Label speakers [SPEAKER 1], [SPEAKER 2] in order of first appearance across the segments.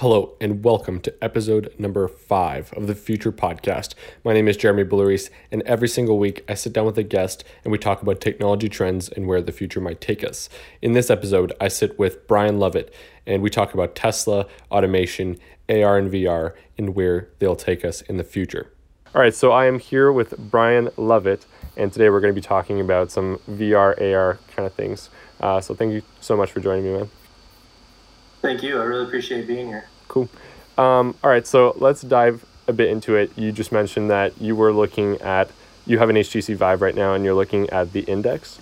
[SPEAKER 1] Hello, and welcome to episode number five of the Future Podcast. My name is Jeremy Boulerice, and every single week I sit down with a guest and we talk about technology trends and where the future might take us. In this episode, I sit with Brian Lovett and we talk about Tesla, automation, AR and VR, and where they'll take us in the future. All right, so I am here with Brian Lovett, and today we're going to be talking about some VR, AR kind of things. Uh, so thank you so much for joining me, man.
[SPEAKER 2] Thank you. I really appreciate being here.
[SPEAKER 1] Cool. Um, all right, so let's dive a bit into it. You just mentioned that you were looking at, you have an HTC Vive right now, and you're looking at the index.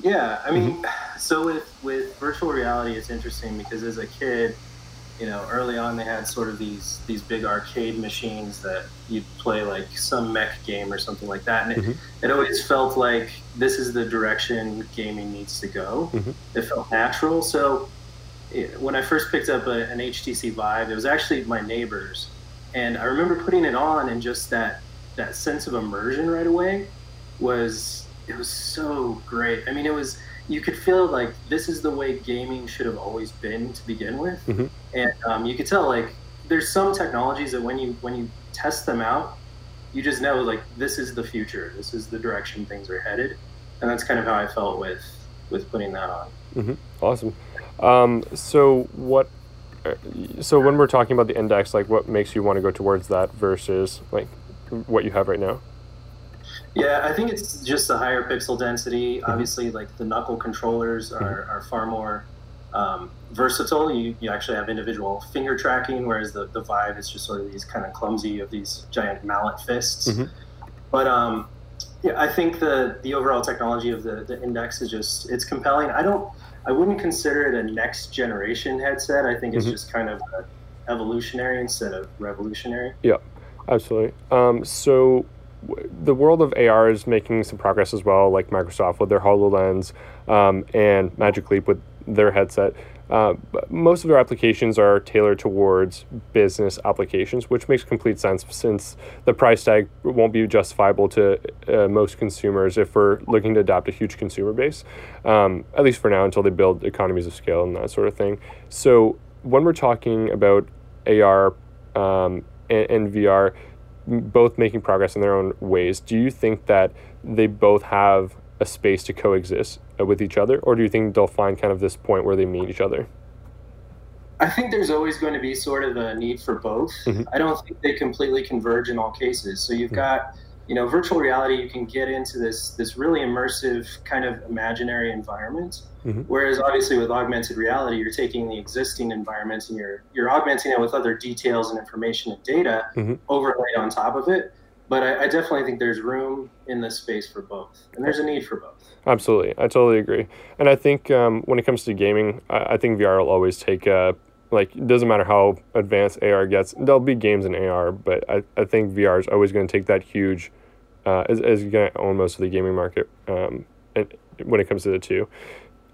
[SPEAKER 2] Yeah, I mean, mm-hmm. so with with virtual reality, it's interesting because as a kid, you know, early on they had sort of these these big arcade machines that you'd play like some mech game or something like that, and it, mm-hmm. it always felt like this is the direction gaming needs to go. Mm-hmm. It felt natural, so when I first picked up a, an HTC Vive, it was actually my neighbor's, and I remember putting it on and just that that sense of immersion right away was it was so great. I mean, it was you could feel like this is the way gaming should have always been to begin with, mm-hmm. and um, you could tell like there's some technologies that when you when you test them out, you just know like this is the future, this is the direction things are headed, and that's kind of how I felt with with putting that on.
[SPEAKER 1] Mm-hmm. Awesome. Um, so what? So when we're talking about the index, like what makes you want to go towards that versus like what you have right now?
[SPEAKER 2] Yeah, I think it's just the higher pixel density. Mm-hmm. Obviously, like the knuckle controllers are, mm-hmm. are far more um, versatile. You, you actually have individual finger tracking, whereas the, the Vive is just sort of these kind of clumsy of these giant mallet fists. Mm-hmm. But um, yeah, I think the the overall technology of the, the index is just it's compelling. I don't I wouldn't consider it a next generation headset. I think it's mm-hmm. just kind of evolutionary instead of revolutionary.
[SPEAKER 1] Yeah, absolutely. Um, so w- the world of AR is making some progress as well, like Microsoft with their HoloLens um, and Magic Leap with their headset. Uh, most of their applications are tailored towards business applications, which makes complete sense since the price tag won't be justifiable to uh, most consumers if we're looking to adopt a huge consumer base, um, at least for now until they build economies of scale and that sort of thing. So when we're talking about AR um, and, and VR, both making progress in their own ways, do you think that they both have a space to coexist with each other, or do you think they'll find kind of this point where they meet each other?
[SPEAKER 2] I think there's always going to be sort of a need for both. Mm-hmm. I don't think they completely converge in all cases. So you've mm-hmm. got, you know, virtual reality. You can get into this this really immersive kind of imaginary environment. Mm-hmm. Whereas obviously with augmented reality, you're taking the existing environment and you're you're augmenting it with other details and information and data mm-hmm. overlaid on top of it but I, I, definitely think there's room in this space for both, and there's a need for both.
[SPEAKER 1] Absolutely, I totally agree. And I think um, when it comes to gaming, I, I think VR will always take uh, like it doesn't matter how advanced AR gets. There'll be games in AR, but I, I think VR is always going to take that huge, uh, is, is going to own most of the gaming market um, and when it comes to the two.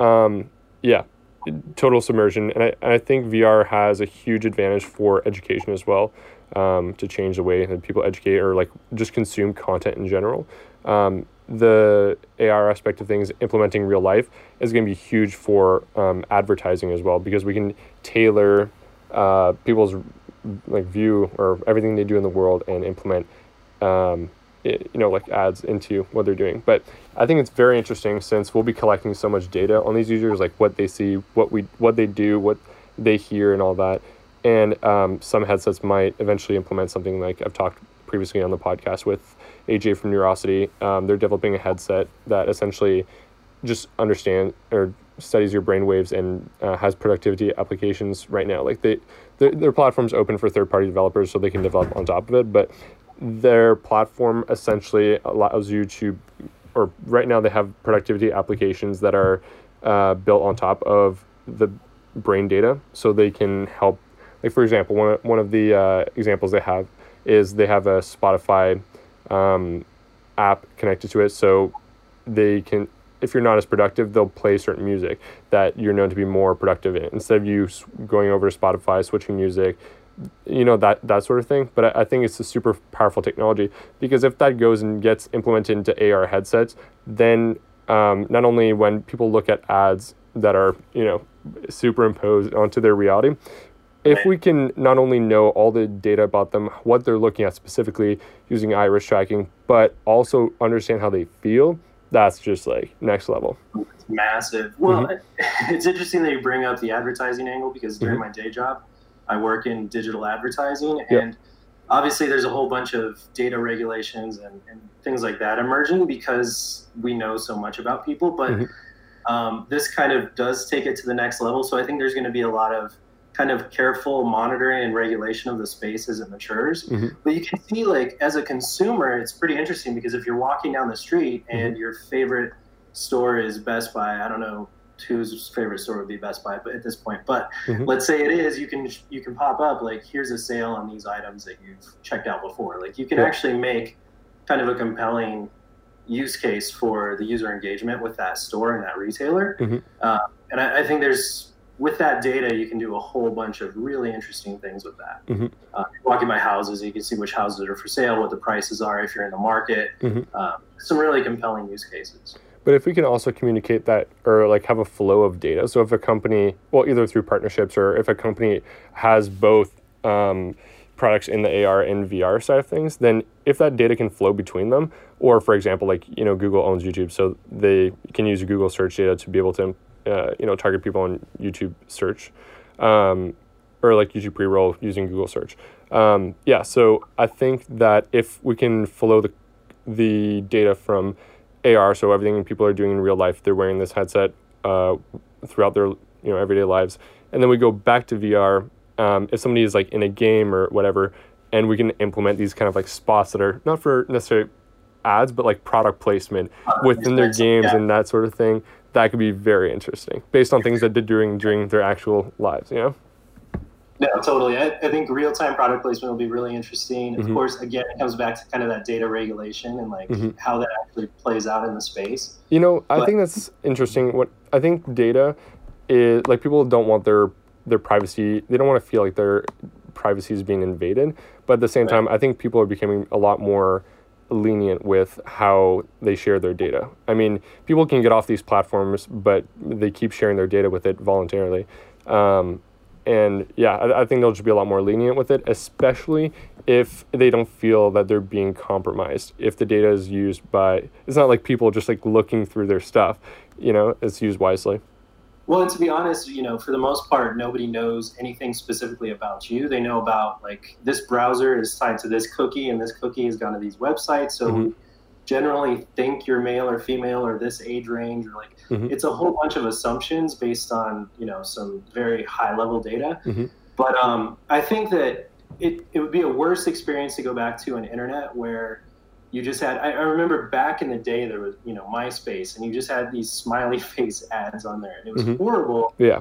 [SPEAKER 1] Um, yeah, total submersion, and I, I think VR has a huge advantage for education as well um, to change the way that people educate or like just consume content in general. Um, the AR aspect of things, implementing real life, is going to be huge for um, advertising as well because we can tailor uh, people's like view or everything they do in the world and implement um, it, you know like ads into what they're doing but i think it's very interesting since we'll be collecting so much data on these users like what they see what we what they do what they hear and all that and um, some headsets might eventually implement something like I've talked previously on the podcast with AJ from Neurosity. Um, they're developing a headset that essentially just understands or studies your brain waves and uh, has productivity applications right now. Like they, their, their platform's open for third party developers, so they can develop on top of it. But their platform essentially allows you to, or right now they have productivity applications that are uh, built on top of the brain data, so they can help like for example, one of, one of the uh, examples they have is they have a Spotify um, app connected to it, so they can. If you're not as productive, they'll play certain music that you're known to be more productive in. Instead of you going over to Spotify, switching music, you know that that sort of thing. But I, I think it's a super powerful technology because if that goes and gets implemented into AR headsets, then um, not only when people look at ads that are you know superimposed onto their reality, if we can not only know all the data about them, what they're looking at specifically using iris tracking, but also understand how they feel, that's just like next level.
[SPEAKER 2] It's massive. Well, mm-hmm. it's interesting that you bring up the advertising angle because during mm-hmm. my day job, I work in digital advertising and yep. obviously there's a whole bunch of data regulations and, and, things like that emerging because we know so much about people. But mm-hmm. um, this kind of does take it to the next level. So I think there's going to be a lot of kind of careful monitoring and regulation of the space as it matures. Mm-hmm. But you can see, like, as a consumer, it's pretty interesting because if you're walking down the street and mm-hmm. your favorite store is Best Buy, I don't know whose favorite store would be Best Buy, but at this point, but mm-hmm. let's say it is, you can you can pop up like here's a sale on these items that you've checked out before. Like you can yeah. actually make kind of a compelling use case for the user engagement with that store and that retailer. Mm-hmm. Uh, and I, I, think there's with that data, you can do a whole bunch of really interesting things with that. Mm-hmm. Uh, walking by houses, you can see which houses are for sale, what the prices are if you're in the market. Mm-hmm. Um, some really compelling use cases.
[SPEAKER 1] But if we can also communicate that or like have a flow of data, so if a company, well, either through partnerships or if a company has both um, products in the AR and VR side of things, then if that data can flow between them, or for example, like you know Google owns YouTube, so they can use Google search data to be able to uh, you know target people on YouTube search, um, or like YouTube pre-roll using Google search. Um, yeah, so I think that if we can flow the the data from AR, so everything people are doing in real life, they're wearing this headset uh, throughout their you know everyday lives, and then we go back to VR. Um, if somebody is like in a game or whatever, and we can implement these kind of like spots that are not for necessarily ads, but like product placement within their games yeah. and that sort of thing that could be very interesting based on things that they're doing during their actual lives. You know.
[SPEAKER 2] No, totally. I, I think real time product placement will be really interesting. Of mm-hmm. course, again, it comes back to kind of that data regulation and like mm-hmm. how that actually plays out in the space.
[SPEAKER 1] You know, I think that's interesting. What I think data is like people don't want their their privacy. They don't want to feel like their privacy is being invaded. But at the same right. time, I think people are becoming a lot more lenient with how they share their data. I mean, people can get off these platforms, but they keep sharing their data with it voluntarily. Um, and yeah, I, I, think they'll just be a lot more lenient with it, especially if they don't feel that they're being compromised. If the data is used by, it's not like people just like looking through their stuff, you know, it's used wisely.
[SPEAKER 2] Well, and to be honest, you know, for the most part, nobody knows anything specifically about you. They know about like this browser is tied to this cookie, and this cookie has gone to these websites. So mm-hmm. generally think you're male or female or this age range, or like mm-hmm. it's a whole bunch of assumptions based on you know some very high level data. Mm-hmm. But um, I think that it, it would be a worse experience to go back to an internet where you just had I, I, remember back in the day there was you know myspace and you just had these smiley face ads on there and it was mm-hmm. horrible
[SPEAKER 1] yeah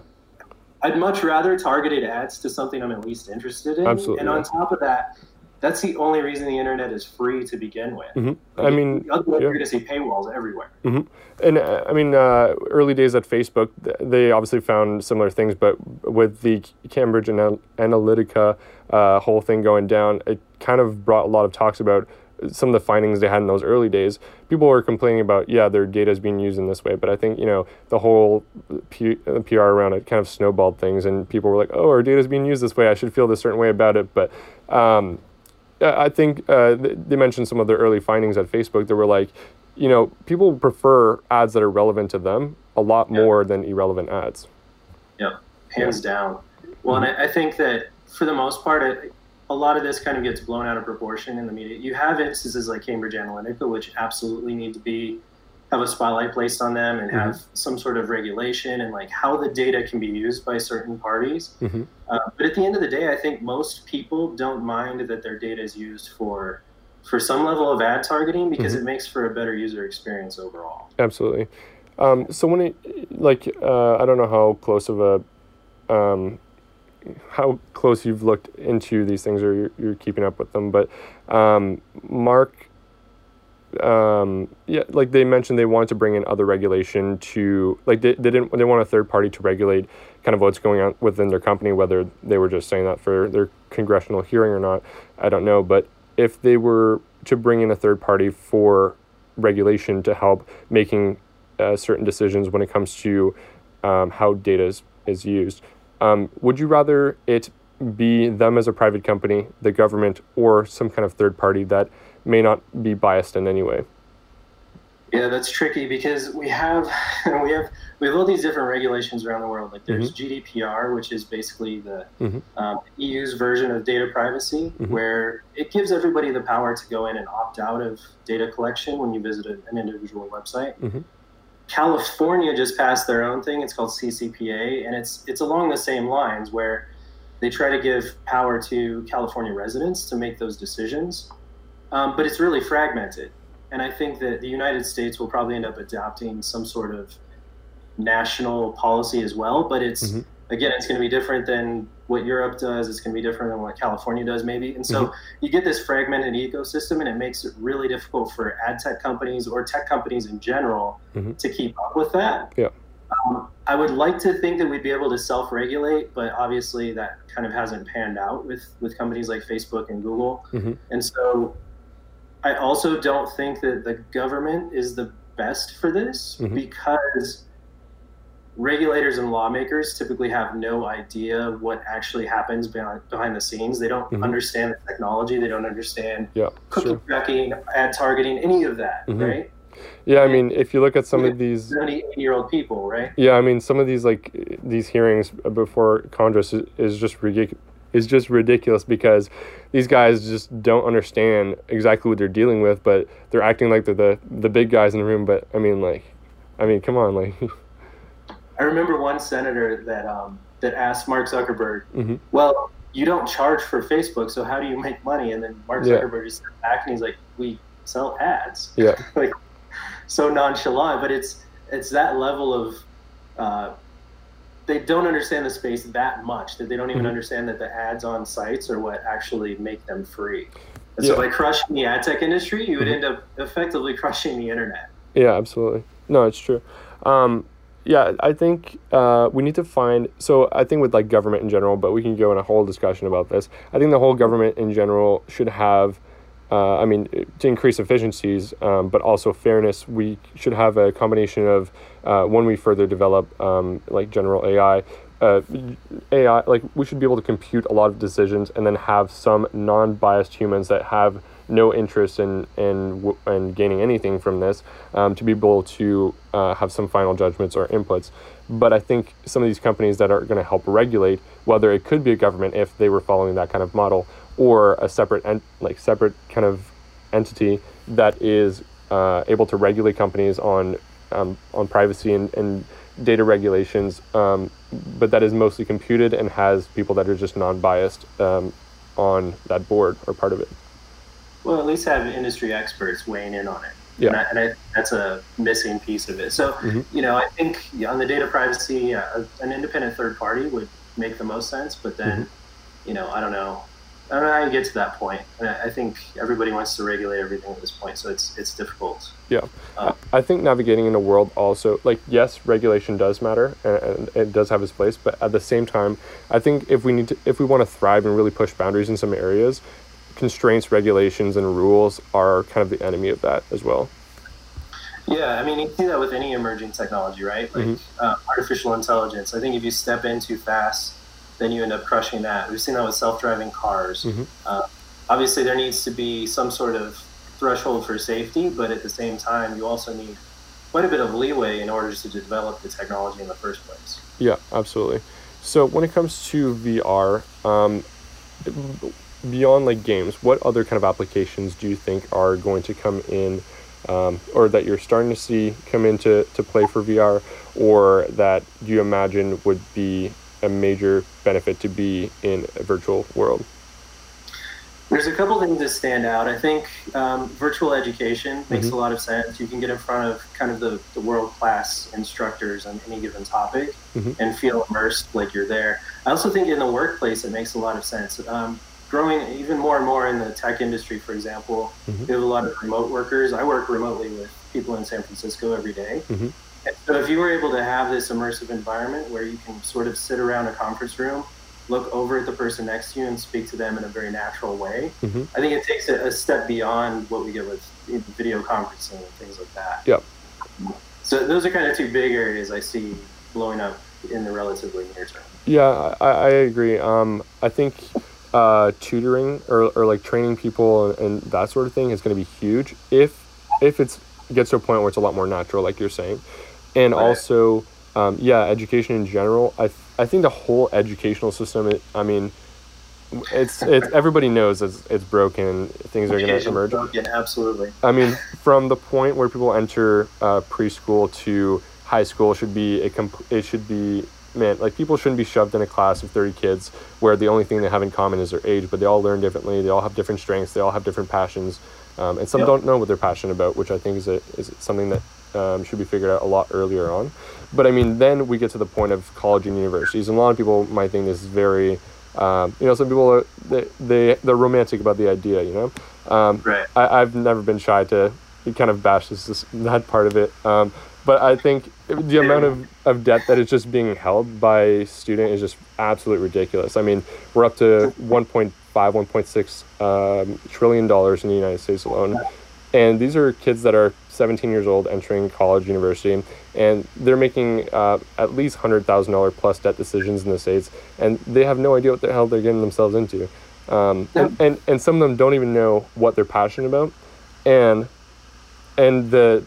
[SPEAKER 2] i'd much rather targeted ads to something i'm at least interested in
[SPEAKER 1] Absolutely,
[SPEAKER 2] and on top of that that's the only reason the internet is free to begin with.
[SPEAKER 1] Mm-hmm. I mean,
[SPEAKER 2] otherwise yeah. you're going to see paywalls everywhere.
[SPEAKER 1] Mm-hmm. And uh, I mean, uh, early days at Facebook, they obviously found similar things, but with the Cambridge Analytica uh, whole thing going down, it kind of brought a lot of talks about some of the findings they had in those early days, people were complaining about, yeah, their data is being used in this way. But I think, you know, the whole P- PR around it kind of snowballed things, and people were like, oh, our data is being used this way. I should feel this certain way about it. But um, I think uh, they mentioned some of their early findings at Facebook that were like, you know, people prefer ads that are relevant to them a lot yeah. more than irrelevant ads.
[SPEAKER 2] Yeah, hands down. Well, and I, I think that for the most part, it, a lot of this kind of gets blown out of proportion in the media. You have instances like Cambridge Analytica, which absolutely need to be have a spotlight placed on them and have mm-hmm. some sort of regulation and like how the data can be used by certain parties. Mm-hmm. Uh, but at the end of the day, I think most people don't mind that their data is used for for some level of ad targeting because mm-hmm. it makes for a better user experience overall.
[SPEAKER 1] Absolutely. Um, so when it like uh, I don't know how close of a um, how close you've looked into these things or you're, you're keeping up with them. But um, Mark, um, yeah, like they mentioned, they wanted to bring in other regulation to like they, they didn't they want a third party to regulate kind of what's going on within their company, whether they were just saying that for their congressional hearing or not, I don't know. But if they were to bring in a third party for regulation to help making uh, certain decisions when it comes to um, how data is, is used, um, would you rather it be them as a private company, the government, or some kind of third party that may not be biased in any way.
[SPEAKER 2] Yeah, that's tricky because we have we have we have all these different regulations around the world. Like there's mm-hmm. GDPR, which is basically the mm-hmm. um, EU's version of data privacy, mm-hmm. where it gives everybody the power to go in and opt out of data collection when you visit an individual website. California just passed their own thing. It's called CCPA, and it's it's along the same lines where they try to give power to California residents to make those decisions, um, but it's really fragmented. And I think that the United States will probably end up adopting some sort of national policy as well. But it's mm-hmm. Again, it's going to be different than what Europe does. It's going to be different than what California does, maybe. And so mm-hmm. you get this fragmented ecosystem, and it makes it really difficult for ad tech companies or tech companies in general mm-hmm. to keep up with that.
[SPEAKER 1] Yeah.
[SPEAKER 2] Um, I would like to think that we'd be able to self-regulate, but obviously that kind of hasn't panned out with with companies like Facebook and Google. Mm-hmm. And so I also don't think that the government is the best for this mm-hmm. because regulators and lawmakers typically have no idea what actually happens behind, behind the scenes. They don't mm-hmm. understand the technology. They don't understand
[SPEAKER 1] yeah,
[SPEAKER 2] cookie sure. tracking, ad targeting, any of that, mm-hmm. right?
[SPEAKER 1] Yeah, I mean, if you look at some of these
[SPEAKER 2] 70, year old people, right?
[SPEAKER 1] Yeah, I mean, some of these like these hearings before Congress is, is just ridiculous is just ridiculous because these guys just don't understand exactly what they're dealing with, but they're acting like they're the the big guys in the room. But I mean, like, I mean, come on, like.
[SPEAKER 2] I remember one senator that um, that asked Mark Zuckerberg, mm-hmm. "Well, you don't charge for Facebook, so how do you make money?" And then Mark yeah. Zuckerberg just back and he's like, "We sell ads."
[SPEAKER 1] Yeah.
[SPEAKER 2] like so nonchalant, but it's it's that level of uh, they don't understand the space that much that they don't even mm-hmm. understand that the ads on sites are what actually make them free. And yeah. so by crushing the ad tech industry, you would mm-hmm. end up effectively crushing the internet.
[SPEAKER 1] Yeah, absolutely. No, it's true. Um, yeah, I think uh, we need to find. So I think with like government in general, but we can go in a whole discussion about this. I think the whole government in general should have uh, I mean, to increase efficiencies, um, but also fairness, we should have a combination of uh, when we further develop um, like general AI, uh, AI, like we should be able to compute a lot of decisions and then have some non-biased humans that have no interest in in, in gaining anything from this um, to be able to uh, have some final judgments or inputs. But I think some of these companies that are going to help regulate, whether it could be a government if they were following that kind of model, or a separate en- like separate kind of entity that is uh, able to regulate companies on um, on privacy and, and data regulations, um, but that is mostly computed and has people that are just non-biased um, on that board or part of it.
[SPEAKER 2] Well, at least have industry experts weighing in on it.
[SPEAKER 1] Yeah.
[SPEAKER 2] And, I, and I, that's a missing piece of it. So, mm-hmm. you know, I think on the data privacy, uh, an independent third party would make the most sense. But then, mm-hmm. you know, I don't know. I don't know how you get to that point. And I think everybody wants to regulate everything at this point, so it's it's difficult.
[SPEAKER 1] Yeah, uh, I think navigating in a world also like yes, regulation does matter and, it does have its place, but at the same time, I think if we need to, if we want to thrive and really push boundaries in some areas, constraints, regulations, and rules are kind of the enemy of that as well.
[SPEAKER 2] Yeah, I mean, you see that with any emerging technology, right? Like mm-hmm. uh, artificial intelligence. I think if you step in too fast then you end up crushing that. We've seen that with self-driving cars. Mm-hmm. Uh, obviously, there needs to be some sort of threshold for safety, but at the same time, you also need quite a bit of leeway in order to develop the technology in the first place.
[SPEAKER 1] Yeah, absolutely. So when it comes to VR, um, beyond like games, what other kind of applications do you think are going to come in, um, or that you're starting to see come into to play for VR, or that you imagine would be a major benefit to be in a virtual world?
[SPEAKER 2] There's a couple things that stand out. I think um, virtual education makes mm-hmm. a lot of sense. You can get in front of kind of the, the world class instructors on any given topic mm-hmm. and feel immersed like you're there. I also think in the workplace it makes a lot of sense. Um, growing even more and more in the tech industry, for example, mm-hmm. we have a lot of remote workers. I work remotely with people in San Francisco every day. Mm-hmm. So if you were able to have this immersive environment where you can sort of sit around a conference room, look over at the person next to you and speak to them in a very natural way, mm-hmm. I think it takes a, a, step beyond what we get with video conferencing and things like that.
[SPEAKER 1] Yeah.
[SPEAKER 2] So those are kind of two big areas I see blowing up in the relatively near term.
[SPEAKER 1] Yeah, I, I agree. Um, I think uh, tutoring or, or like training people and, and that sort of thing is going to be huge if if it's gets to a point where it's a lot more natural, like you're saying, and
[SPEAKER 2] Right.
[SPEAKER 1] also um, yeah, education in general. I I think the whole educational system. It, I mean, it's it's everybody knows it's it's broken. Things are going to emerge.
[SPEAKER 2] broken, absolutely.
[SPEAKER 1] I mean, from the point where people enter uh, preschool to high school should be a comp- it should be man like people shouldn't be shoved in a class of 30 kids where the only thing they have in common is their age but they all learn differently they all have different strengths they all have different passions um, and some
[SPEAKER 2] Yep.
[SPEAKER 1] don't know what they're passionate about which i think is, a, is something that um, should be figured out a lot earlier on but i mean then we get to the point of college and universities and a lot of people might think this is very um, you know some people are they, they they're romantic about the idea you know um,
[SPEAKER 2] Right.
[SPEAKER 1] I, I've never been shy to kind of bash this, this that part of it. But I think the amount of, of debt that is just being held by student is just absolutely ridiculous. I mean, we're up to 1.5, 1.6 um, trillion dollars in the United States alone. And these are kids that are 17 years old entering college, university, and they're making uh, at least $100,000 plus debt decisions in the States, and they have no idea what the hell they're getting themselves into. Um, and, and, and some of them don't even know what they're passionate about. And and the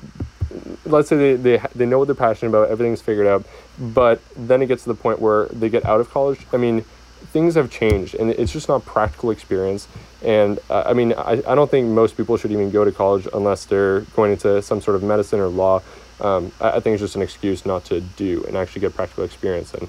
[SPEAKER 1] let's say they, they they know what they're passionate about everything's figured out but then it gets to the point where they get out of college i mean things have changed and it's just not practical experience and uh, i mean I, I don't think most people should even go to college unless they're going into some sort of medicine or law um, I, I think it's just an excuse not to do and actually get practical experience and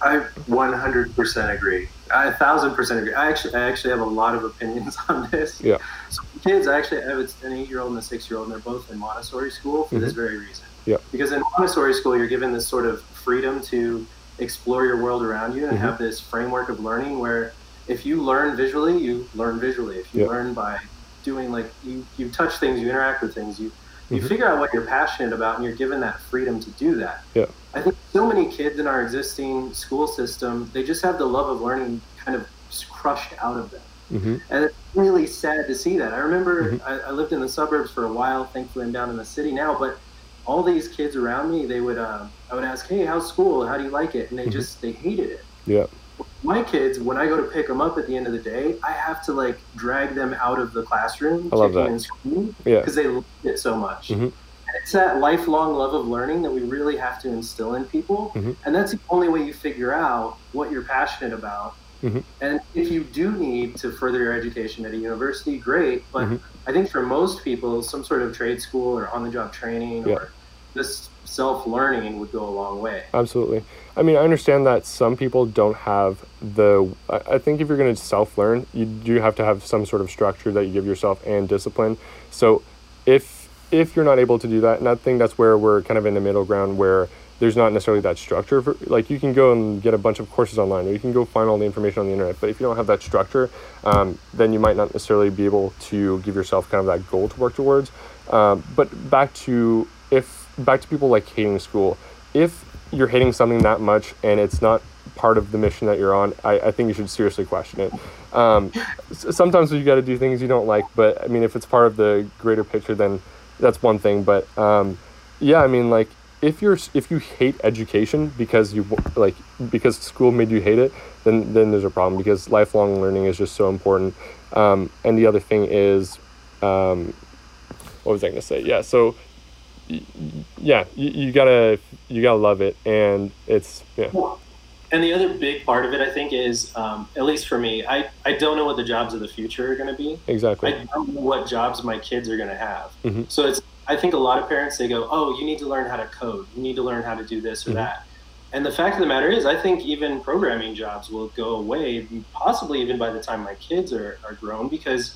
[SPEAKER 2] I 100% agree. I a thousand percent agree. I actually, I actually have a lot of opinions on this.
[SPEAKER 1] Yeah.
[SPEAKER 2] So kids, I actually have an eight-year-old and a six-year-old, and they're both in Montessori school for this very reason.
[SPEAKER 1] Mm-hmm. Yeah.
[SPEAKER 2] Because in Montessori school, you're given this sort of freedom to explore your world around you and
[SPEAKER 1] Mhm.
[SPEAKER 2] have this framework of learning where if you learn visually, you learn visually. If you
[SPEAKER 1] Yeah.
[SPEAKER 2] learn by doing like you, you touch things, you interact with things, you you
[SPEAKER 1] Mhm.
[SPEAKER 2] figure out what you're passionate about, and you're given that freedom to do that.
[SPEAKER 1] Yeah.
[SPEAKER 2] I think so many kids in our existing school system, they just have the love of learning kind of crushed out of them.
[SPEAKER 1] Mm-hmm.
[SPEAKER 2] And it's really sad to see that. I remember
[SPEAKER 1] Mhm.
[SPEAKER 2] I, I lived in the suburbs for a while. Thankfully, I'm down in the city now. But all these kids around me, they would, uh, I would ask, "Hey, how's school? How do you like it?" And they
[SPEAKER 1] Mhm.
[SPEAKER 2] just they hated it.
[SPEAKER 1] yeah
[SPEAKER 2] My kids, when I go to pick them up at the end of the day, I have to like drag them out of the classroom,
[SPEAKER 1] I love that.
[SPEAKER 2] and screaming,
[SPEAKER 1] yeah
[SPEAKER 2] because they love it so much.
[SPEAKER 1] Mhm.
[SPEAKER 2] And It's that lifelong love of learning that we really have to instill in people,
[SPEAKER 1] Mhm.
[SPEAKER 2] and that's the only way you figure out what you're passionate about.
[SPEAKER 1] Mhm.
[SPEAKER 2] And if you do need to further your education at a university, great. But
[SPEAKER 1] Mhm.
[SPEAKER 2] I think for most people, some sort of trade school or on-the-job training
[SPEAKER 1] Yeah.
[SPEAKER 2] or just self-learning would go a long way.
[SPEAKER 1] Absolutely. I mean, I understand that some people don't have the. I I think if you're going to self learn, you do have to have some sort of structure that you give yourself and discipline. So, if if you're not able to do that, and I think that's where we're kind of in the middle ground where there's not necessarily that structure. For, like you can go and get a bunch of courses online, or you can go find all the information on the internet. But if you don't have that structure, um, then you might not necessarily be able to give yourself kind of that goal to work towards. Um, but back to if back to people like hating school, if you're hating something that much and it's not part of the mission that you're on, I, I think you should seriously question it. Um, sometimes you got to do things you don't like, but I mean, if it's part of the greater picture, then that's one thing. But um, yeah, I mean, like if you're if you hate education because you like because school made you hate it, then then there's a problem because lifelong learning is just so important. Um, and the other thing is, um, what was I going to say? Yeah, so yeah, you, you gotta you gotta love it, and it's yeah,
[SPEAKER 2] And the other big part of it, I think, is um, at least for me, I, I don't know what the jobs of the future are going to be.
[SPEAKER 1] exactly.
[SPEAKER 2] I don't know what jobs my kids are going to have.
[SPEAKER 1] Mhm.
[SPEAKER 2] So it's I think a lot of parents they go, oh, you need to learn how to code, you need to learn how to do this or
[SPEAKER 1] Mhm.
[SPEAKER 2] that. And the fact of the matter is, I think even programming jobs will go away, possibly even by the time my kids are, are grown, because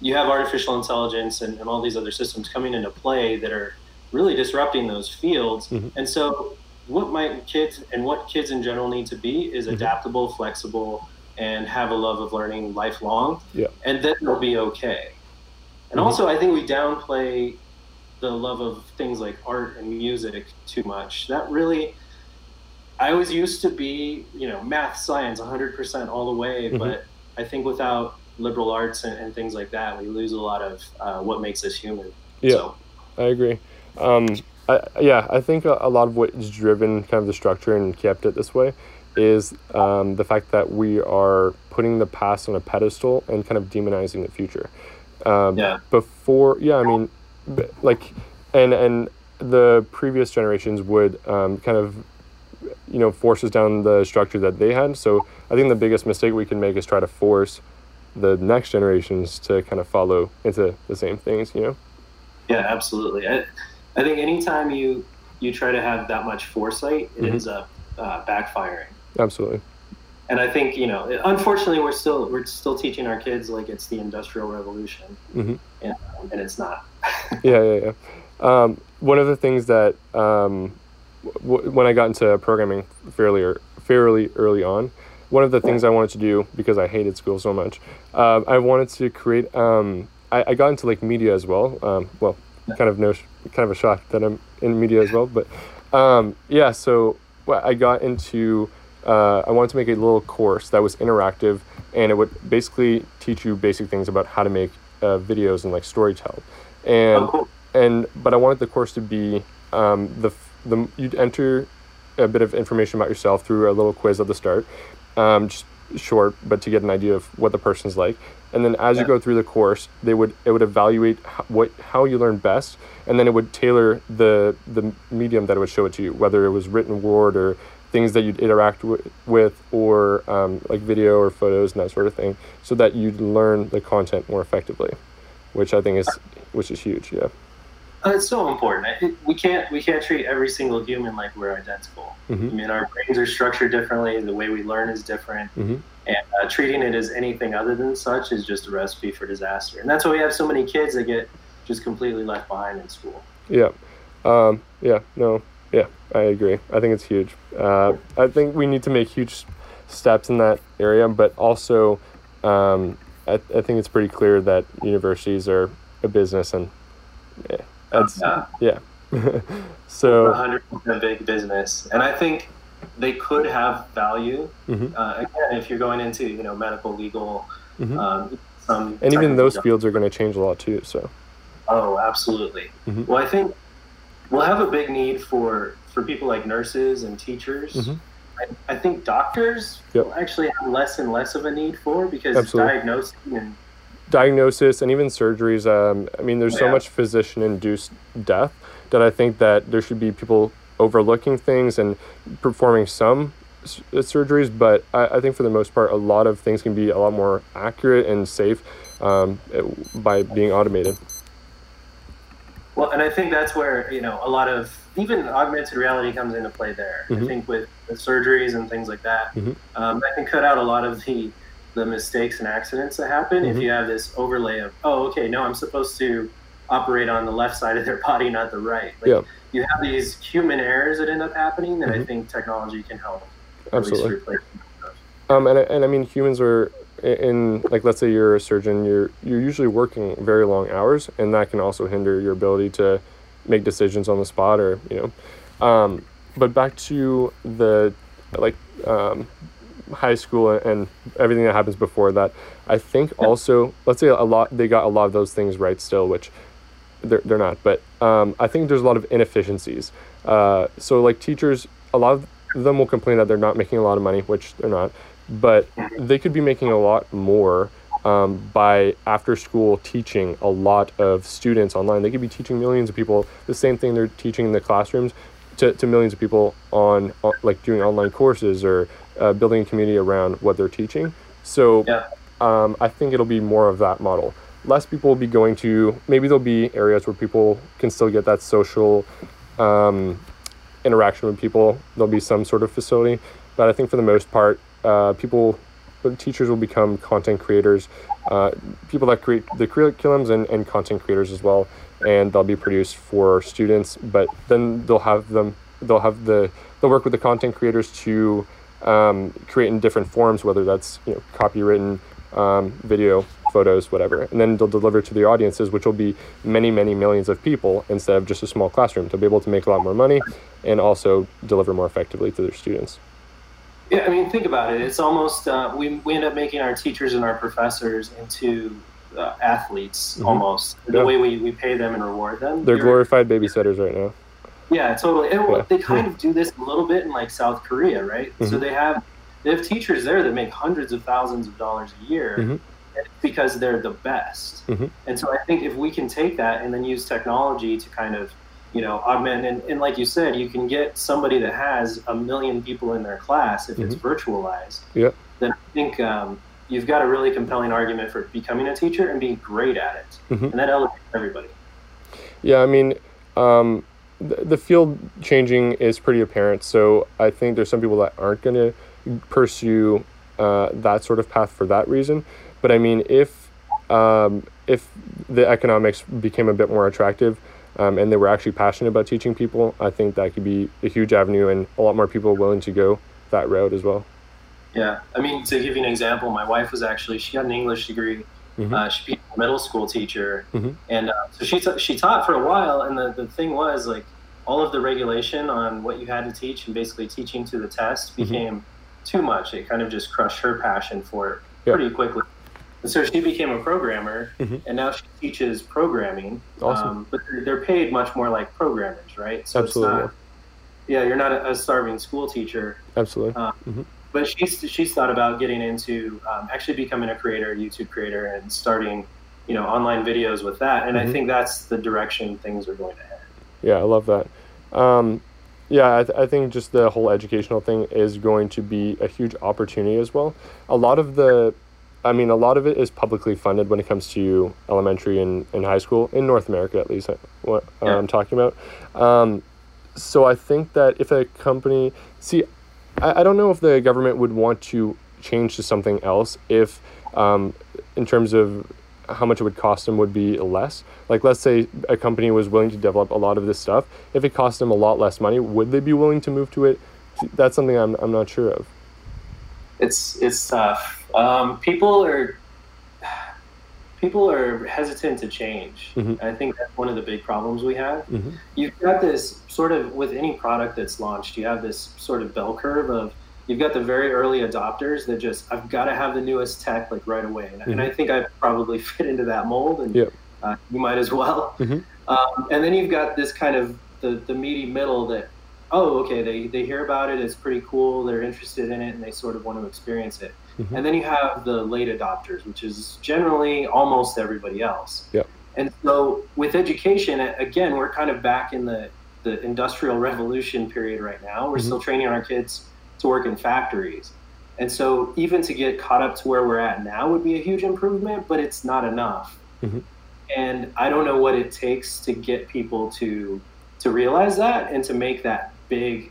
[SPEAKER 2] you have artificial intelligence and, and all these other systems coming into play that are really disrupting those fields.
[SPEAKER 1] Mhm.
[SPEAKER 2] And so, what my kids and what kids in general need to be is
[SPEAKER 1] Mhm.
[SPEAKER 2] adaptable, flexible, and have a love of learning lifelong.
[SPEAKER 1] Yeah.
[SPEAKER 2] And then they'll be okay. And
[SPEAKER 1] Mhm.
[SPEAKER 2] also, I think we downplay the love of things like art and music too much. That really, I always used to be, you know, math, science, 100% all the way.
[SPEAKER 1] Mhm.
[SPEAKER 2] But I think without liberal arts and, and things like that, we lose a lot of uh, what makes us human.
[SPEAKER 1] Yeah.
[SPEAKER 2] So,
[SPEAKER 1] I agree. Um, I, yeah, I think a, a lot of what is driven kind of the structure and kept it this way is um, the fact that we are putting the past on a pedestal and kind of demonizing the future. Um,
[SPEAKER 2] Yeah.
[SPEAKER 1] Before, yeah, I mean, like, and and the previous generations would um, kind of, you know, force us down the structure that they had. So I think the biggest mistake we can make is try to force the next generations to kind of follow into the same things. You know.
[SPEAKER 2] Yeah, absolutely. I, I think anytime you you try to have that much foresight, it
[SPEAKER 1] Mhm.
[SPEAKER 2] ends up uh, backfiring.
[SPEAKER 1] Absolutely.
[SPEAKER 2] And I think you know, unfortunately, we're still we're still teaching our kids like it's the industrial revolution,
[SPEAKER 1] hmm
[SPEAKER 2] and, and it's not.
[SPEAKER 1] Yeah, yeah, yeah. Um, one of the things that um, w- when I got into programming fairly ear- fairly early on, one of the things I wanted to do because I hated school so much, um, I wanted to create. Um, I, I got into like media as well. Um, well, kind of no, sh- kind of a shock that I'm in media as well. But um, yeah, so well, I got into. Uh, I wanted to make a little course that was interactive, and it would basically teach you basic things about how to make uh, videos and like storytell. And
[SPEAKER 2] Oh, cool.
[SPEAKER 1] and but I wanted the course to be um, the the you'd enter a bit of information about yourself through a little quiz at the start, um, just short, but to get an idea of what the person's like. And then as you go through the course, they would it would evaluate how, what how you learn best, and then it would tailor the the medium that it would show it to you, whether it was written word or things that you'd interact wi- with, or um, like video or photos and that sort of thing, so that you'd learn the content more effectively, which I think is which is huge. Yeah.
[SPEAKER 2] Uh, It's so important. I- we can't we can't treat every single human like we're identical.
[SPEAKER 1] Mhm.
[SPEAKER 2] I mean, our brains are structured differently. The way we learn is different,
[SPEAKER 1] Mhm.
[SPEAKER 2] and uh, treating it as anything other than such is just a recipe for disaster. And that's why we have so many kids that get just completely left behind in school.
[SPEAKER 1] Yeah. Um, yeah. No. Yeah. I agree. I think it's huge. Uh, I think we need to make huge steps in that area, but also, um, I, I think it's pretty clear that universities are a business, and yeah, that's
[SPEAKER 2] Yeah.
[SPEAKER 1] yeah. so
[SPEAKER 2] 100% big business, and I think they could have value.
[SPEAKER 1] Mhm.
[SPEAKER 2] Uh, again, if you're going into you know medical, legal,
[SPEAKER 1] Mhm.
[SPEAKER 2] um, some
[SPEAKER 1] and even those fields are going to change a lot too. So
[SPEAKER 2] Oh, absolutely.
[SPEAKER 1] Mhm.
[SPEAKER 2] Well, I think we'll have a big need for for people like nurses and teachers.
[SPEAKER 1] Mhm.
[SPEAKER 2] I, I think doctors
[SPEAKER 1] Yep.
[SPEAKER 2] will actually have less and less of a need for because
[SPEAKER 1] Absolutely.
[SPEAKER 2] diagnosing and
[SPEAKER 1] diagnosis and even surgeries. Um, I mean, there's so much physician-induced death that I think that there should be people overlooking things and performing some s- uh, surgeries. But I, I think for the most part, a lot of things can be a lot more accurate and safe um, it- by being automated.
[SPEAKER 2] Well, and I think that's where you know a lot of even augmented reality comes into play there.
[SPEAKER 1] Mhm.
[SPEAKER 2] I think with the surgeries and things like that,
[SPEAKER 1] Mhm.
[SPEAKER 2] um, that can cut out a lot of the the mistakes and accidents that happen if
[SPEAKER 1] Mhm.
[SPEAKER 2] you have this overlay of oh okay no I'm supposed to operate on the left side of their body not the right. Like,
[SPEAKER 1] Yeah.
[SPEAKER 2] You have these human errors that end up happening that I
[SPEAKER 1] Mhm.
[SPEAKER 2] think technology can help. at least
[SPEAKER 1] Absolutely.
[SPEAKER 2] replace.
[SPEAKER 1] Um, and, I- and I mean, humans are in like let's say you're a surgeon, you're you're usually working very long hours, and that can also hinder your ability to make decisions on the spot, or you know. Um, but back to the like um, high school and everything that happens before that, I think also let's say a lot they got a lot of those things right still, which they're, they're not but um, i think there's a lot of inefficiencies. Uh, so like teachers a lot of them will complain that they're not making a lot of money which they're not but they could be making a lot more um, by after school teaching a lot of students online they could be teaching millions of people the same thing they're teaching in the classrooms to, to millions of people on, on like doing online courses or uh, building a community around what they're teaching so
[SPEAKER 2] Yeah.
[SPEAKER 1] um, I think it'll be more of that model. Less people will be going to, maybe there'll be areas where people can still get that social um, interaction with people. There'll be some sort of facility. But I think for the most part, uh, people, teachers will become content creators, uh, people that create the curriculums and, and content creators as well. And they'll be produced for students, but then they'll have them, they'll have the, they'll work with the content creators to um, create in different forms, whether that's you know copywritten, um, video, photos, whatever, and then they'll deliver to the audiences, which will be many, many millions of people instead of just a small classroom. They'll be able to make a lot more money and also deliver more effectively to their students.
[SPEAKER 2] Yeah, I mean, think about it. It's almost uh, we we end up making our teachers and our professors into uh, athletes
[SPEAKER 1] Mhm.
[SPEAKER 2] almost. The
[SPEAKER 1] Yeah.
[SPEAKER 2] way we, we pay them and reward them.
[SPEAKER 1] They're
[SPEAKER 2] You're-
[SPEAKER 1] glorified babysitters right now.
[SPEAKER 2] Yeah, totally. And yeah. they kind of do this a little bit in like South Korea, right? Mm-hmm. So they have they have teachers there that make hundreds of thousands of dollars a year mm-hmm. because they're the best. Mm-hmm. And so I think if we can take that and then use technology to kind of you know augment and, and like you said you can get somebody that has a million people in their class if it's mm-hmm. virtualized
[SPEAKER 1] yeah
[SPEAKER 2] then i think um, you've got a really compelling argument for becoming a teacher and being great at it mm-hmm. and that elevates everybody
[SPEAKER 1] yeah i mean um, the, the field changing is pretty apparent so i think there's some people that aren't going to pursue uh, that sort of path for that reason. But I mean, if um, if the economics became a bit more attractive um, and they were actually passionate about teaching people, I think that could be a huge avenue and a lot more people willing to go that route as well.
[SPEAKER 2] Yeah, I mean, to give you an example, my wife was actually she got an English degree. Mm-hmm. Uh, she became a middle school teacher, mm-hmm. and uh, so she t- she taught for a while. And the, the thing was like all of the regulation on what you had to teach and basically teaching to the test mm-hmm. became. Mm-hmm too much. It kind of just crushed her passion for it yeah. pretty quickly. And so she became a programmer, mm-hmm. and now she teaches programming. Awesome. Um, but they're, they're, paid much more like programmers, right?
[SPEAKER 1] So Absolutely. Not,
[SPEAKER 2] yeah, you're not a, starving school teacher.
[SPEAKER 1] Absolutely. Um, mm-hmm.
[SPEAKER 2] But she's she's thought about getting into um, actually becoming a creator, a YouTube creator, and starting, you know, online videos with that. And mm-hmm. I think that's the direction things are going to head.
[SPEAKER 1] Yeah, I love that. Um, yeah, I, th- I think just the whole educational thing is going to be a huge opportunity as well. A lot of the, I mean, a lot of it is publicly funded when it comes to elementary and, and high school, in North America at least, what yeah. I'm talking about. Um, so I think that if a company, see, I, I don't know if the government would want to change to something else if, um, in terms of how much it would cost them would be less. Like, let's say a company was willing to develop a lot of this stuff. If it cost them a lot less money, would they be willing to move to it? That's something I'm, I'm not sure of.
[SPEAKER 2] It's it's tough. Um, people are people are hesitant to change. Mm-hmm. I think that's one of the big problems we have. Mm-hmm. You've got this sort of with any product that's launched, you have this sort of bell curve of you've got the very early adopters that just I've got to have the newest tech like right away, and, mm-hmm. and I think I probably fit into that mold, and yep. uh, you might as well. Mm-hmm. Um, and then you've got this kind of the the meaty middle that oh okay they they hear about it, it's pretty cool, they're interested in it, and they sort of want to experience it. Mm-hmm. And then you have the late adopters, which is generally almost everybody else.
[SPEAKER 1] Yep.
[SPEAKER 2] And so with education, again, we're kind of back in the the industrial revolution period right now. We're mm-hmm. still training our kids to work in factories. And so even to get caught up to where we're at now would be a huge improvement, but it's not enough. Mm-hmm. And I don't know what it takes to get people to to realize that and to make that big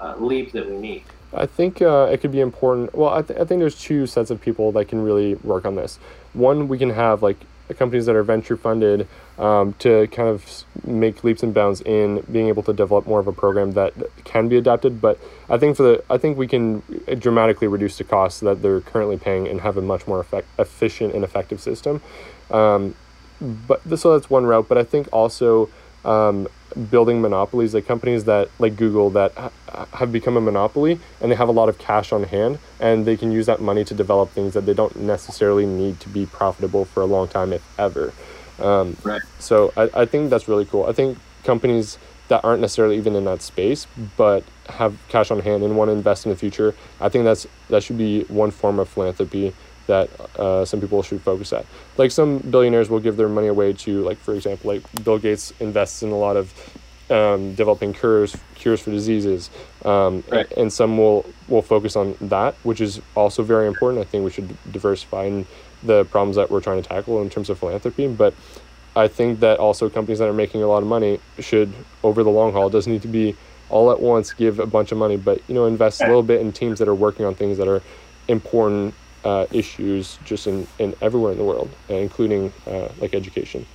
[SPEAKER 2] uh, leap that we need.
[SPEAKER 1] I think uh, it could be important. Well, I, th- I think there's two sets of people that can really work on this. One, we can have like companies that are venture funded um, to kind of make leaps and bounds in being able to develop more of a program that can be adapted. But I think for the I think we can dramatically reduce the costs that they're currently paying and have a much more effect, efficient and effective system. Um, but so that's one route. But I think also um, building monopolies, like companies that like Google that ha- have become a monopoly and they have a lot of cash on hand and they can use that money to develop things that they don't necessarily need to be profitable for a long time, if ever. Um,
[SPEAKER 2] right.
[SPEAKER 1] So I, I think that's really cool. I think companies that aren't necessarily even in that space but have cash on hand and want to invest in the future, I think that's that should be one form of philanthropy that uh, some people should focus at. Like some billionaires will give their money away to, like for example, like Bill Gates invests in a lot of um, developing cures cures for diseases, um, right. and, and, some will will focus on that, which is also very important. I think we should diversify in the problems that we're trying to tackle in terms of philanthropy, but. I think that also companies that are making a lot of money should, over the long haul, doesn't need to be all at once give a bunch of money, but you know invest a little bit in teams that are working on things that are important uh, issues just in, in everywhere in the world, uh, including uh, like education.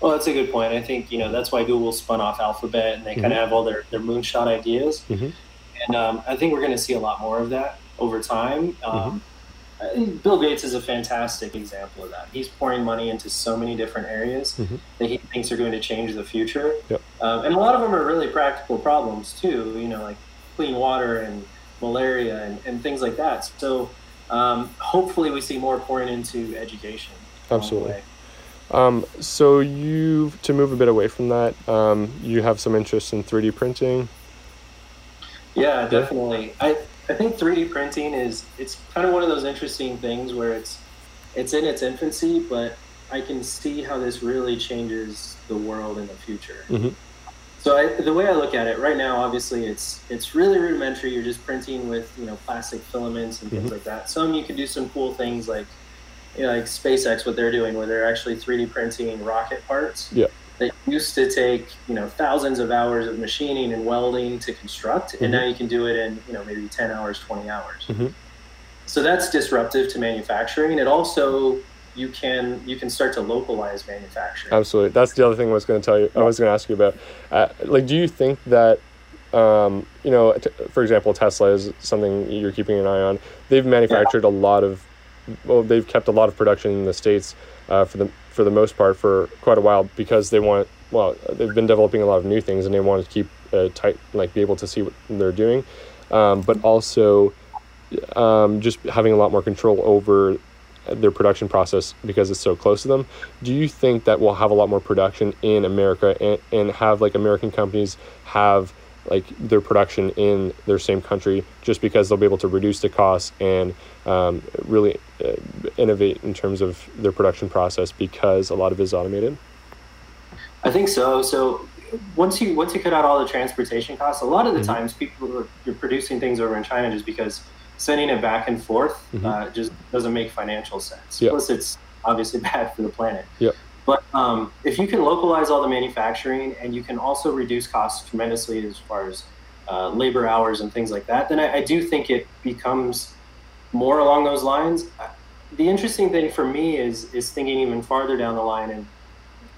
[SPEAKER 2] Well, that's a good point. I think you know that's why Google spun off Alphabet, and they mm-hmm. kind of have all their their moonshot ideas. Mm-hmm. And um, I think we're going to see a lot more of that over time. Um, mm-hmm. Bill Gates is a fantastic example of that. He's pouring money into so many different areas mm-hmm. that he thinks are going to change the future.
[SPEAKER 1] Yep.
[SPEAKER 2] Um, and a lot of them are really practical problems too. You know, like clean water and malaria and, and things like that. So um, hopefully we see more pouring into education.
[SPEAKER 1] Absolutely. Um, so you to move a bit away from that, um, you have some interest in three D printing.
[SPEAKER 2] Yeah, definitely. I I think three D printing is it's kind of one of those interesting things where it's it's in its infancy, but I can see how this really changes the world in the future.
[SPEAKER 1] Mm-hmm.
[SPEAKER 2] So I, the way I look at it right now, obviously it's it's really rudimentary. You're just printing with you know plastic filaments and things
[SPEAKER 1] Mhm.
[SPEAKER 2] like that. Some you can do some cool things like you know like SpaceX, what they're doing, where they're actually 3D printing rocket parts.
[SPEAKER 1] Yeah.
[SPEAKER 2] That used to take you know thousands of hours of machining and welding to construct,
[SPEAKER 1] Mhm.
[SPEAKER 2] and now you can do it in you know maybe 10 hours, 20 hours.
[SPEAKER 1] Mhm.
[SPEAKER 2] So that's disruptive to manufacturing. It also you can you can start to localize manufacturing.
[SPEAKER 1] Absolutely. That's the other thing I was going to tell you. I was going to ask you about. Uh, like, do you think that, um, you know, t- for example, Tesla is something you're keeping an eye on. They've manufactured a lot of, well, they've kept a lot of production in the states uh, for the for the most part for quite a while because they want. Well, they've been developing a lot of new things and they want to keep uh, tight, like be able to see what they're doing, um, but also um, just having a lot more control over their production process because it's so close to them. Do you think that we'll have a lot more production in America and, and have like American companies have like their production in their same country just because they'll be able to reduce the costs and um, really uh, innovate in terms of their production process because a lot of it is automated?
[SPEAKER 2] I think so. So once you once you cut out all the transportation costs, a lot of the
[SPEAKER 1] Mhm.
[SPEAKER 2] times people are you're producing things over in China just because sending it back and forth
[SPEAKER 1] Mhm.
[SPEAKER 2] uh, just doesn't make financial sense.
[SPEAKER 1] Yep.
[SPEAKER 2] Plus, it's obviously bad for the planet.
[SPEAKER 1] Yep.
[SPEAKER 2] But um, if you can localize all the manufacturing and you can also reduce costs tremendously as far as uh, labor hours and things like that, then I, I do think it becomes more along those lines. Uh, The interesting thing for me is is thinking even farther down the line and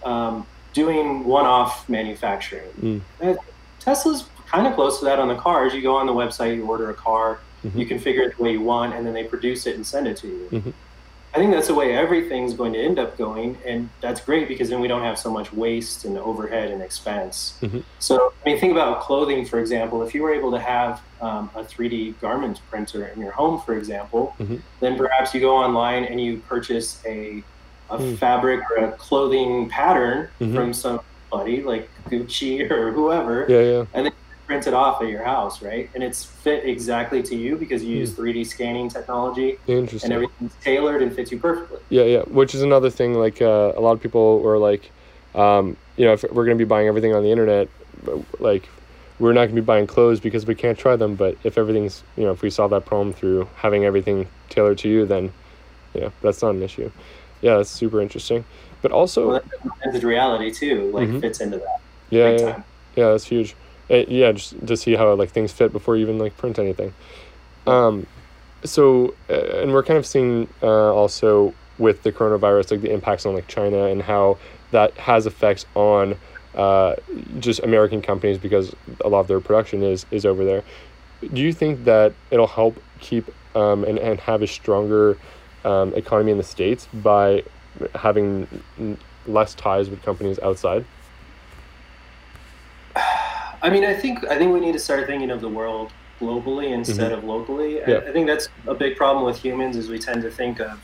[SPEAKER 2] um, doing one-off manufacturing.
[SPEAKER 1] Mm.
[SPEAKER 2] Uh, Tesla's kind of close to that on the cars. You go on the website, you order a car,
[SPEAKER 1] Mhm.
[SPEAKER 2] you configure it the way you want, and then they produce it and send it to you.
[SPEAKER 1] Mhm.
[SPEAKER 2] I think that's the way everything's going to end up going, and that's great because then we don't have so much waste and overhead and expense.
[SPEAKER 1] Mhm.
[SPEAKER 2] So, I mean, think about clothing, for example. If you were able to have um, a 3D garment printer in your home, for example,
[SPEAKER 1] Mhm.
[SPEAKER 2] then perhaps you go online and you purchase a, a
[SPEAKER 1] Mm.
[SPEAKER 2] fabric or a clothing pattern
[SPEAKER 1] Mhm.
[SPEAKER 2] from somebody like Gucci or whoever,
[SPEAKER 1] Yeah, yeah.
[SPEAKER 2] print it off at your house, right? And it's fit exactly to you because you
[SPEAKER 1] Hmm.
[SPEAKER 2] use 3D scanning technology
[SPEAKER 1] Interesting.
[SPEAKER 2] and everything's tailored and fits you perfectly.
[SPEAKER 1] Yeah, yeah. Which is another thing. Like uh, a lot of people were like, um, you know, if we're going to be buying everything on the internet, like we're not going to be buying clothes because we can't try them. But if everything's, you know, if we solve that problem through having everything tailored to you, then, yeah, that's not an issue. Yeah, that's super interesting. But also,
[SPEAKER 2] Well, reality too, like
[SPEAKER 1] Mhm.
[SPEAKER 2] fits into that
[SPEAKER 1] yeah, yeah, yeah, that's huge. Uh, yeah, just to see how like things fit before you even like print anything. Um, so uh, and we're kind of seeing uh, also with the coronavirus like the impacts on like China and how that has effects on uh, just American companies because a lot of their production is is over there. Do you think that it'll help keep um, and, and have a stronger um, economy in the states by having less ties with companies outside?
[SPEAKER 2] I mean, I think I think we need to start thinking of the world globally instead of locally. I-
[SPEAKER 1] Yeah.
[SPEAKER 2] I, think that's a big problem with humans is we tend to think of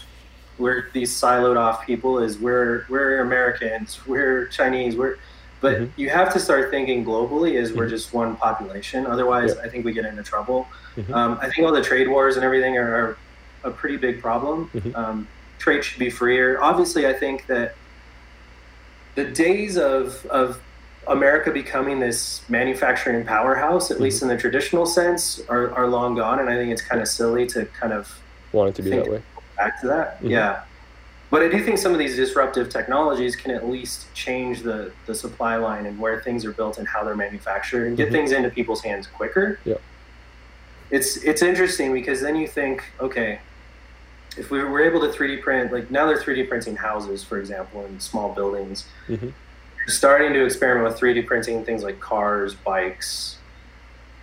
[SPEAKER 2] we're these siloed off people is we're we're Americans, we're Chinese, we're but
[SPEAKER 1] Mhm.
[SPEAKER 2] you have to start thinking globally as we're
[SPEAKER 1] Mhm.
[SPEAKER 2] just one population. Otherwise,
[SPEAKER 1] Yeah.
[SPEAKER 2] I think we get into trouble.
[SPEAKER 1] Mhm.
[SPEAKER 2] Um, I think all the trade wars and everything are, are a pretty big problem.
[SPEAKER 1] Mhm.
[SPEAKER 2] Um, trade should be freer. Obviously, I think that the days of of America becoming this manufacturing powerhouse, at
[SPEAKER 1] Mhm.
[SPEAKER 2] least in the traditional sense, are, are long gone. And I think it's kind of silly to kind of
[SPEAKER 1] Want it to be that way?
[SPEAKER 2] back to that.
[SPEAKER 1] Mhm.
[SPEAKER 2] Yeah. But I do think some of these disruptive technologies can at least change the, the supply line and where things are built and how they're manufactured and get
[SPEAKER 1] Mhm.
[SPEAKER 2] things into people's hands quicker.
[SPEAKER 1] Yep.
[SPEAKER 2] It's it's interesting because then you think, okay, if we were able to 3D print, like now they're 3D printing houses, for example, in small buildings.
[SPEAKER 1] Mhm.
[SPEAKER 2] Starting to experiment with 3D printing things like cars, bikes.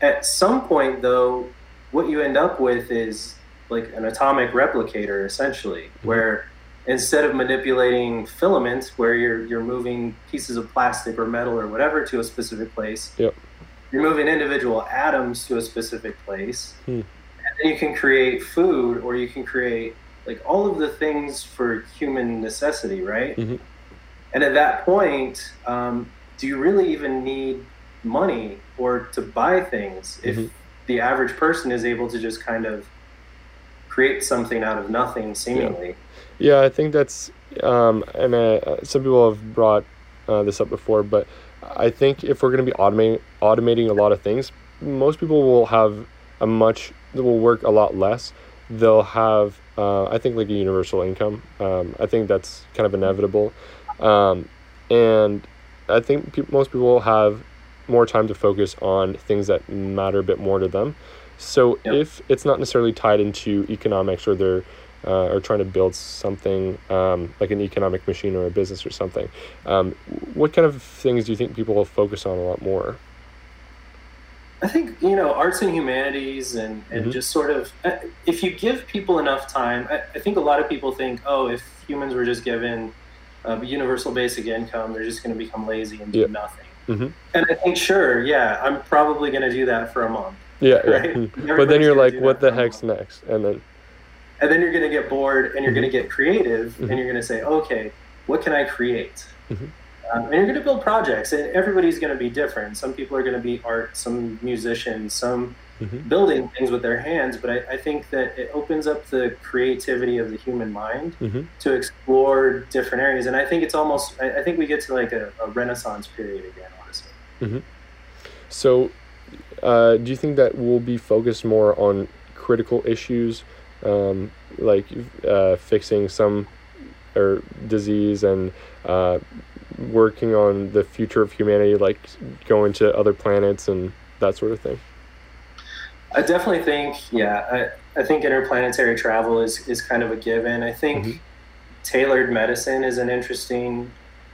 [SPEAKER 2] At some point, though, what you end up with is like an atomic replicator, essentially,
[SPEAKER 1] Mhm.
[SPEAKER 2] where instead of manipulating filament, where you're you're moving pieces of plastic or metal or whatever to a specific place,
[SPEAKER 1] Yep.
[SPEAKER 2] you're moving individual atoms to a specific place,
[SPEAKER 1] Hmm.
[SPEAKER 2] and then you can create food, or you can create like all of the things for human necessity, right?
[SPEAKER 1] Mhm.
[SPEAKER 2] And at that point, um, do you really even need money or to buy things if
[SPEAKER 1] Mhm.
[SPEAKER 2] the average person is able to just kind of create something out of nothing, seemingly?
[SPEAKER 1] Yeah, I think that's, um, and uh, some people have brought uh, this up before, but I think if we're going to be automating automating a lot of things, most people will have a much they will work a lot less. They'll have, uh, I think, like a universal income. Um, I think that's kind of inevitable, um, and I think pe- most people will have more time to focus on things that matter a bit more to them. So
[SPEAKER 2] Yep.
[SPEAKER 1] if it's not necessarily tied into economics or they're uh, or trying to build something um, like an economic machine or a business or something. Um, what kind of things do you think people will focus on a lot more?
[SPEAKER 2] I think you know arts and humanities and, and
[SPEAKER 1] Mhm.
[SPEAKER 2] just sort of uh, if you give people enough time, I, I think a lot of people think, oh, if humans were just given a universal basic income, they're just going to become lazy and do
[SPEAKER 1] Yeah.
[SPEAKER 2] nothing.
[SPEAKER 1] Mhm.
[SPEAKER 2] And I think, sure, yeah, I'm probably going to do that for a month,
[SPEAKER 1] Yeah, yeah.
[SPEAKER 2] Right?
[SPEAKER 1] Hmm. But then you're like, what the heck's next? And then,
[SPEAKER 2] and then you're going to get bored and you're
[SPEAKER 1] Mhm.
[SPEAKER 2] going to get creative
[SPEAKER 1] Mhm.
[SPEAKER 2] and you're going to say, okay, what can I create?
[SPEAKER 1] Mhm.
[SPEAKER 2] Um, and you're going to build projects, and everybody's going to be different. Some people are going to be art, some musicians, some
[SPEAKER 1] Mhm.
[SPEAKER 2] building things with their hands. But I, I think that it opens up the creativity of the human mind
[SPEAKER 1] Mhm.
[SPEAKER 2] to explore different areas. And I think it's almost, I, I think we get to like a, a renaissance period again, honestly.
[SPEAKER 1] so uh, do you think that we'll be focused more on critical issues, um, like uh, fixing some or disease and uh, working on the future of humanity, like going to other planets and that sort of thing?
[SPEAKER 2] I definitely think, yeah, I, I think interplanetary travel is, is kind of a given. I think
[SPEAKER 1] Mhm.
[SPEAKER 2] tailored medicine is an interesting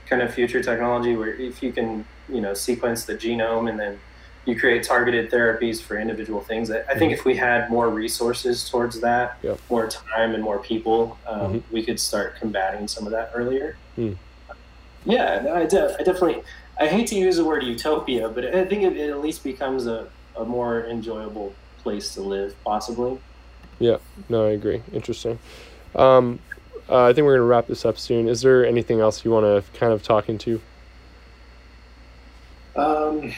[SPEAKER 2] kind of future technology where if you can, you know, sequence the genome and then you create targeted therapies for individual things. I, I think
[SPEAKER 1] Mhm.
[SPEAKER 2] if we had more resources towards that,
[SPEAKER 1] Yep.
[SPEAKER 2] more time and more people, um,
[SPEAKER 1] Mhm.
[SPEAKER 2] we could start combating some of that earlier.
[SPEAKER 1] Hmm.
[SPEAKER 2] Yeah, no, I, de- I definitely. I hate to use the word utopia, but I think it, it at least becomes a, a more enjoyable place to live, possibly.
[SPEAKER 1] Yeah, no, I agree. Interesting. Um, uh, I think we're going to wrap this up soon. Is there anything else you want to kind of talk into?
[SPEAKER 2] Um,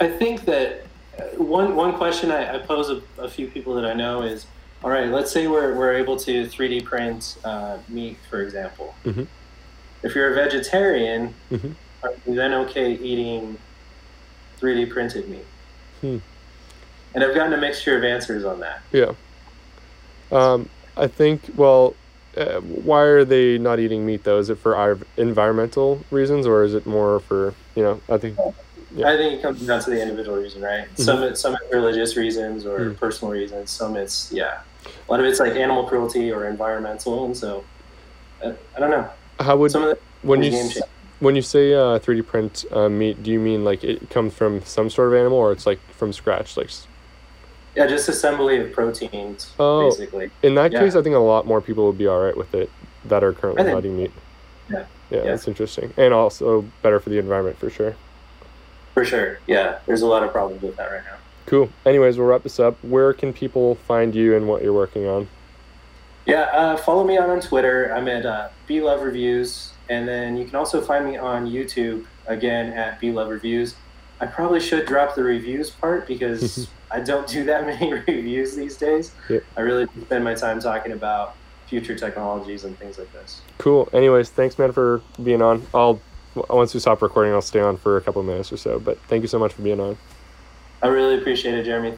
[SPEAKER 2] I think that uh, one one question I, I pose a, a few people that I know is, all right, let's say we're, we're able to 3D print uh, meat, for example.
[SPEAKER 1] Mhm.
[SPEAKER 2] If you're a vegetarian,
[SPEAKER 1] Mhm.
[SPEAKER 2] are you then okay eating 3D printed meat?
[SPEAKER 1] Hmm.
[SPEAKER 2] And I've gotten a mixture of answers on that.
[SPEAKER 1] Yeah. Um, I think, well, uh, why are they not eating meat though? Is it for our environmental reasons or is it more for, you know, I think, Yeah.
[SPEAKER 2] I think it comes down to the individual reason, right?
[SPEAKER 1] Mhm.
[SPEAKER 2] Some it's some it's religious reasons or
[SPEAKER 1] Mm.
[SPEAKER 2] personal reasons. Some it's yeah, a lot of it's like animal cruelty or environmental, and so uh, I don't know.
[SPEAKER 1] how would,
[SPEAKER 2] Some of the
[SPEAKER 1] when you, s- when you say uh, 3D print uh, meat, do you mean like it comes from some sort of animal or it's like from scratch? Like,
[SPEAKER 2] yeah, just assembly of proteins,
[SPEAKER 1] Oh.
[SPEAKER 2] basically.
[SPEAKER 1] in that
[SPEAKER 2] Yeah.
[SPEAKER 1] case, I think a lot more people would be all right with it that are currently
[SPEAKER 2] think-
[SPEAKER 1] meat.
[SPEAKER 2] Yeah.
[SPEAKER 1] Yeah,
[SPEAKER 2] Yeah.
[SPEAKER 1] that's interesting. And also better for the environment for sure.
[SPEAKER 2] For sure, yeah. There's a lot of problems with that right now.
[SPEAKER 1] Cool. Anyways, we'll wrap this up. Where can people find you and what you're working on?
[SPEAKER 2] Yeah, uh, follow me out on Twitter. I'm at uh, B Love Reviews, and then you can also find me on YouTube again at B Love Reviews. I probably should drop the reviews part because I don't do that many reviews these days.
[SPEAKER 1] Yeah.
[SPEAKER 2] I really spend my time talking about future technologies and things like this.
[SPEAKER 1] Cool. Anyways, thanks, man, for being on. I'll once we stop recording, I'll stay on for a couple of minutes or so. But thank you so much for being on.
[SPEAKER 2] I really appreciate it, Jeremy.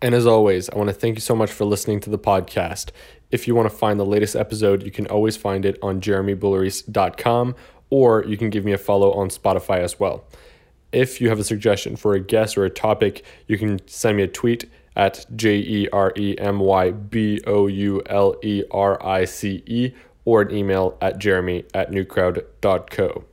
[SPEAKER 1] And as always, I want to thank you so much for listening to the podcast. If you want to find the latest episode, you can always find it on jeremyboulerice.com or you can give me a follow on Spotify as well. If you have a suggestion for a guest or a topic, you can send me a tweet at J E R E M Y B O U L E R I C E or an email at jeremy at newcrowd.co.